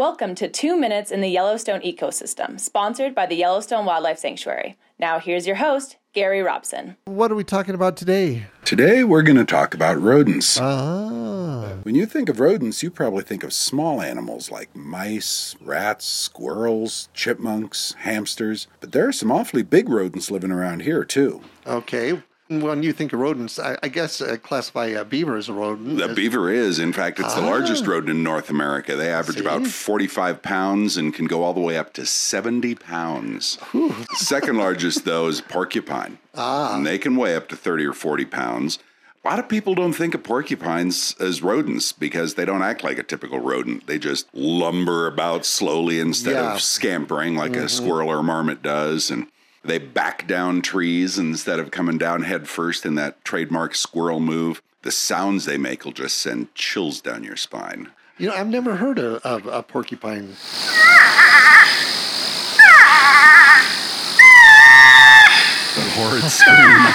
Welcome to Two Minutes in the Yellowstone Ecosystem, sponsored by the Yellowstone Wildlife Sanctuary. Now, here's your host, Gary Robson. What are we talking about today? Today, we're going to talk about rodents. Ah, When you think of rodents, you probably think of small animals like mice, rats, squirrels, chipmunks, hamsters. But there are some awfully big rodents living around here, too. okay. When you think of rodents, I, I guess uh, classify a beaver as a rodent. The beaver is, in fact, it's the largest rodent in North America. They average See? about 45 pounds and can go all the way up to 70 pounds. Second largest, though, is porcupine. Ah. And they can weigh up to 30 or 40 pounds. A lot of people don't think of porcupines as rodents because they don't act like a typical rodent. They just lumber about slowly instead Yeah. of scampering like a squirrel or a marmot does. And they back down trees instead of coming down head first in that trademark squirrel move. The sounds they make will just send chills down your spine. You know, I've never heard of, of a porcupine. The horrid scream.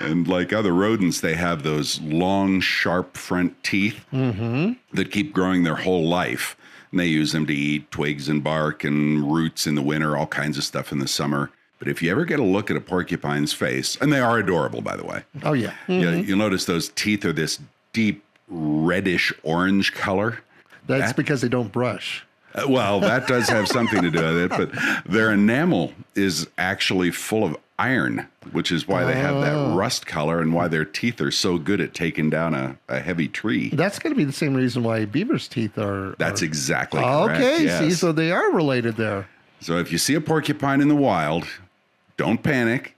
and like other rodents, they have those long, sharp front teeth mm-hmm. that keep growing their whole life. And they use them to eat twigs and bark and roots in the winter, all kinds of stuff in the summer. But if you ever get a look at a porcupine's face, and they are adorable, by the way, Oh, yeah. you, you'll notice those teeth are this deep reddish orange color. That's That- because they don't brush. Uh, Well, that does have something to do with it, but their enamel is actually full of iron, which is why they have Oh. that rust color and why their teeth are so good at taking down a, a heavy tree. That's going to be the same reason why beaver's teeth are. That's are- exactly correct. Okay, yes. see, so they are related there. So if you see a porcupine in the wild, don't panic.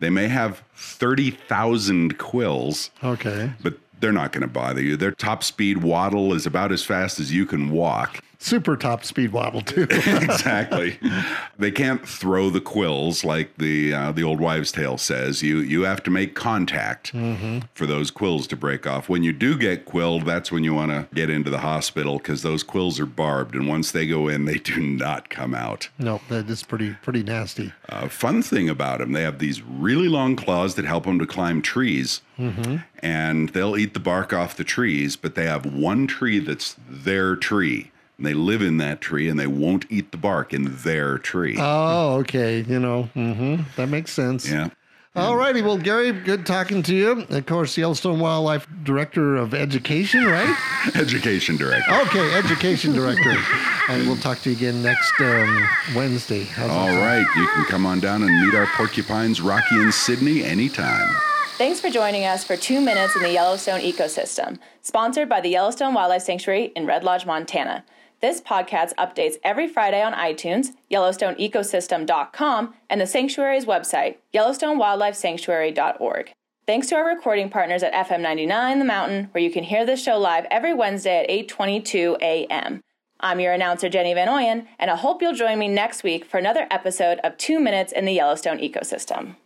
They may have 30,000 quills, Okay. but they're not going to bother you. Their top speed waddle is about as fast as you can walk. Super top speed waddle, too. exactly. They can't throw the quills like the uh, the old wives' tale says. You you have to make contact for those quills to break off. When you do get quilled, that's when you want to get into the hospital because those quills are barbed, and once they go in, they do not come out. no, that is pretty pretty nasty. Uh, fun thing about them, they have these really long claws that help them to climb trees, and they'll eat the bark off the trees. But they have one tree that's their tree. And they live in that tree and they won't eat the bark in their tree. Oh, okay. You know, hmm that makes sense. Yeah. All righty. Well, Gary, good talking to you. Of course, Yellowstone Wildlife Director of Education, right? Education director. Okay, Education Director. and we'll talk to you again next um, Wednesday. How's that All sound? right. You can come on down and meet our porcupines, Rocky and Sydney, anytime. Thanks for joining us for Two Minutes in the Yellowstone Ecosystem, sponsored by the Yellowstone Wildlife Sanctuary in Red Lodge, Montana. This podcast updates every Friday on iTunes, YellowstoneEcosystem.com, and the Sanctuary's website, YellowstoneWildlifeSanctuary.org. Thanks to our recording partners at FM 99 The Mountain, where you can hear this show live every Wednesday at 8:22 a.m. I'm your announcer Jenny Van Oyen, and I hope you'll join me next week for another episode of 2 Minutes in the Yellowstone Ecosystem.